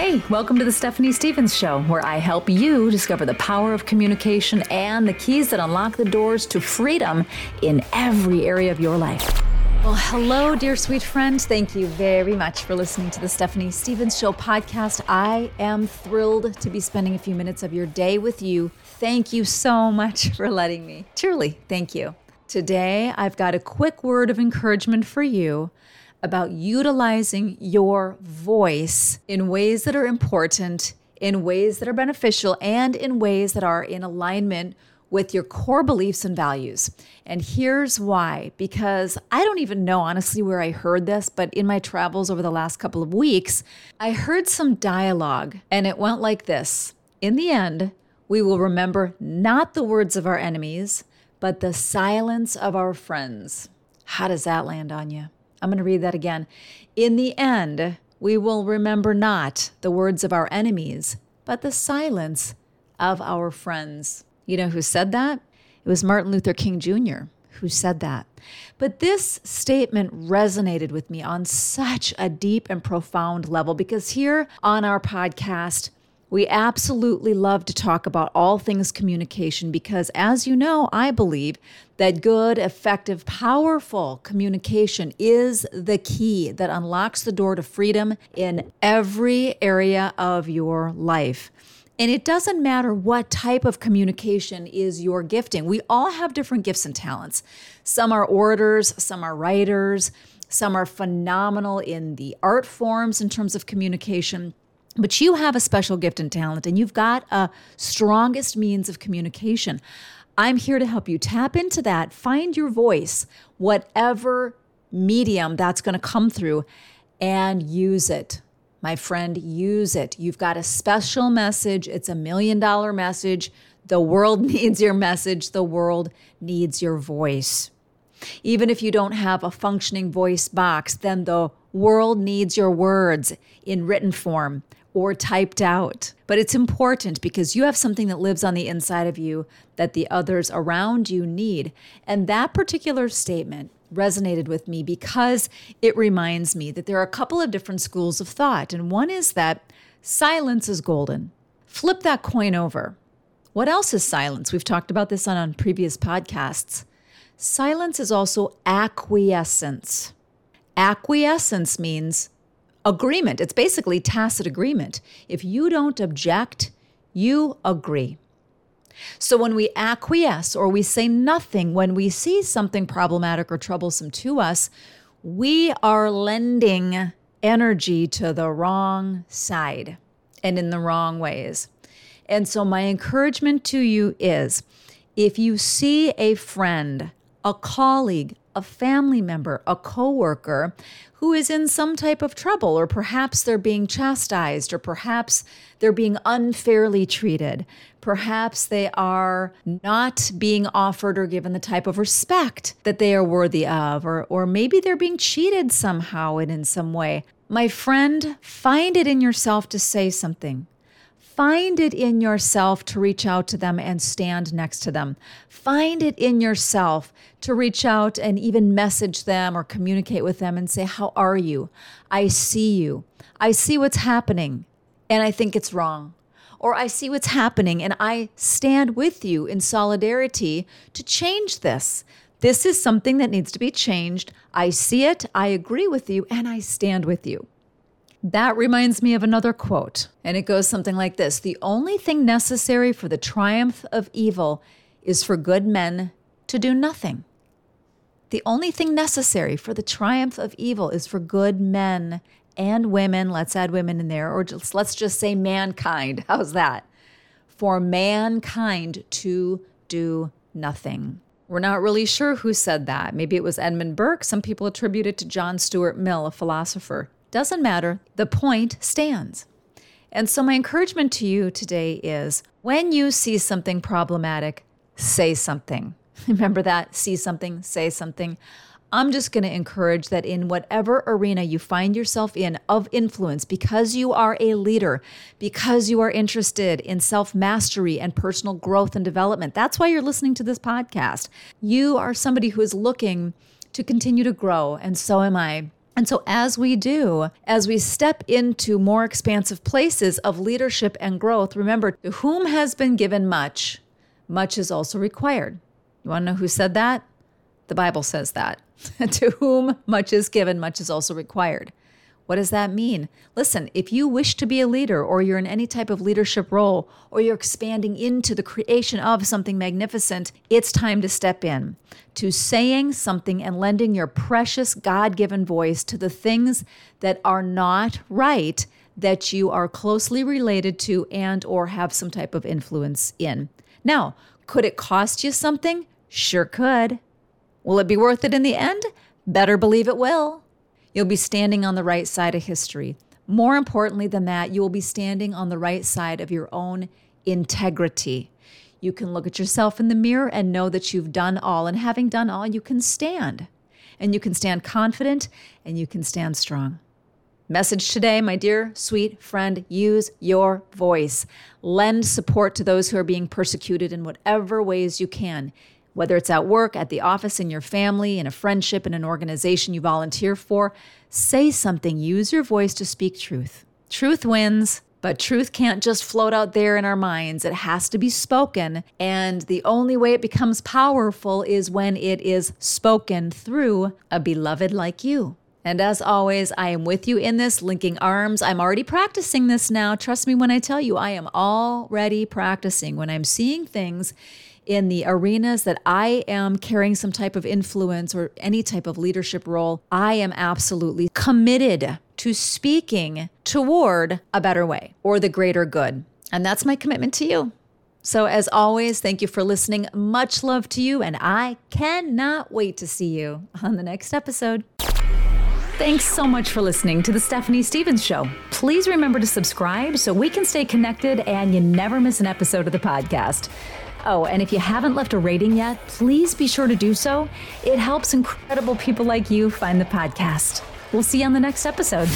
Hey, welcome to the Stephanie Stevens Show, where I help you discover the power of communication and the keys that unlock the doors to freedom in every area of your life. Well, hello, dear sweet friend. Thank you very much for listening to the Stephanie Stevens Show podcast. I am thrilled to be spending a few minutes of your day with you. Thank you so much for letting me. Truly, thank you. Today, I've got a quick word of encouragement for you about utilizing your voice in ways that are important, in ways that are beneficial, and in ways that are in alignment with your core beliefs and values. And here's why because I don't even know honestly where I heard this, but in my travels over the last couple of weeks, I heard some dialogue and it went like this In the end, we will remember not the words of our enemies, but the silence of our friends. How does that land on you? I'm going to read that again. In the end, we will remember not the words of our enemies, but the silence of our friends. You know who said that? It was Martin Luther King Jr. who said that. But this statement resonated with me on such a deep and profound level because here on our podcast, we absolutely love to talk about all things communication because, as you know, I believe that good, effective, powerful communication is the key that unlocks the door to freedom in every area of your life. And it doesn't matter what type of communication is your gifting. We all have different gifts and talents. Some are orators, some are writers, some are phenomenal in the art forms in terms of communication. But you have a special gift and talent, and you've got a strongest means of communication. I'm here to help you tap into that, find your voice, whatever medium that's going to come through, and use it. My friend, use it. You've got a special message. It's a million dollar message. The world needs your message. The world needs your voice. Even if you don't have a functioning voice box, then the world needs your words in written form or typed out. But it's important because you have something that lives on the inside of you that the others around you need. And that particular statement resonated with me because it reminds me that there are a couple of different schools of thought. And one is that silence is golden. Flip that coin over. What else is silence? We've talked about this on, on previous podcasts. Silence is also acquiescence. Acquiescence means agreement. It's basically tacit agreement. If you don't object, you agree. So when we acquiesce or we say nothing when we see something problematic or troublesome to us, we are lending energy to the wrong side and in the wrong ways. And so my encouragement to you is if you see a friend, a colleague, a family member, a coworker who is in some type of trouble, or perhaps they're being chastised, or perhaps they're being unfairly treated. Perhaps they are not being offered or given the type of respect that they are worthy of, or, or maybe they're being cheated somehow and in some way. My friend, find it in yourself to say something. Find it in yourself to reach out to them and stand next to them. Find it in yourself to reach out and even message them or communicate with them and say, How are you? I see you. I see what's happening and I think it's wrong. Or I see what's happening and I stand with you in solidarity to change this. This is something that needs to be changed. I see it, I agree with you, and I stand with you. That reminds me of another quote, and it goes something like this The only thing necessary for the triumph of evil is for good men to do nothing. The only thing necessary for the triumph of evil is for good men and women, let's add women in there, or just, let's just say mankind. How's that? For mankind to do nothing. We're not really sure who said that. Maybe it was Edmund Burke. Some people attribute it to John Stuart Mill, a philosopher. Doesn't matter. The point stands. And so, my encouragement to you today is when you see something problematic, say something. Remember that? See something, say something. I'm just going to encourage that in whatever arena you find yourself in of influence, because you are a leader, because you are interested in self mastery and personal growth and development. That's why you're listening to this podcast. You are somebody who is looking to continue to grow, and so am I. And so, as we do, as we step into more expansive places of leadership and growth, remember to whom has been given much, much is also required. You want to know who said that? The Bible says that. to whom much is given, much is also required. What does that mean? Listen, if you wish to be a leader or you're in any type of leadership role or you're expanding into the creation of something magnificent, it's time to step in to saying something and lending your precious God given voice to the things that are not right that you are closely related to and or have some type of influence in. Now, could it cost you something? Sure could. Will it be worth it in the end? Better believe it will. You'll be standing on the right side of history. More importantly than that, you will be standing on the right side of your own integrity. You can look at yourself in the mirror and know that you've done all. And having done all, you can stand. And you can stand confident and you can stand strong. Message today, my dear sweet friend use your voice. Lend support to those who are being persecuted in whatever ways you can whether it's at work, at the office, in your family, in a friendship, in an organization you volunteer for, say something. Use your voice to speak truth. Truth wins. But truth can't just float out there in our minds. It has to be spoken. And the only way it becomes powerful is when it is spoken through a beloved like you. And as always, I am with you in this, linking arms. I'm already practicing this now. Trust me when I tell you, I am already practicing. When I'm seeing things in the arenas that I am carrying some type of influence or any type of leadership role, I am absolutely committed to speaking toward a better way or the greater good. And that's my commitment to you. So, as always, thank you for listening. Much love to you, and I cannot wait to see you on the next episode. Thanks so much for listening to The Stephanie Stevens Show. Please remember to subscribe so we can stay connected and you never miss an episode of the podcast. Oh, and if you haven't left a rating yet, please be sure to do so. It helps incredible people like you find the podcast. We'll see you on the next episode.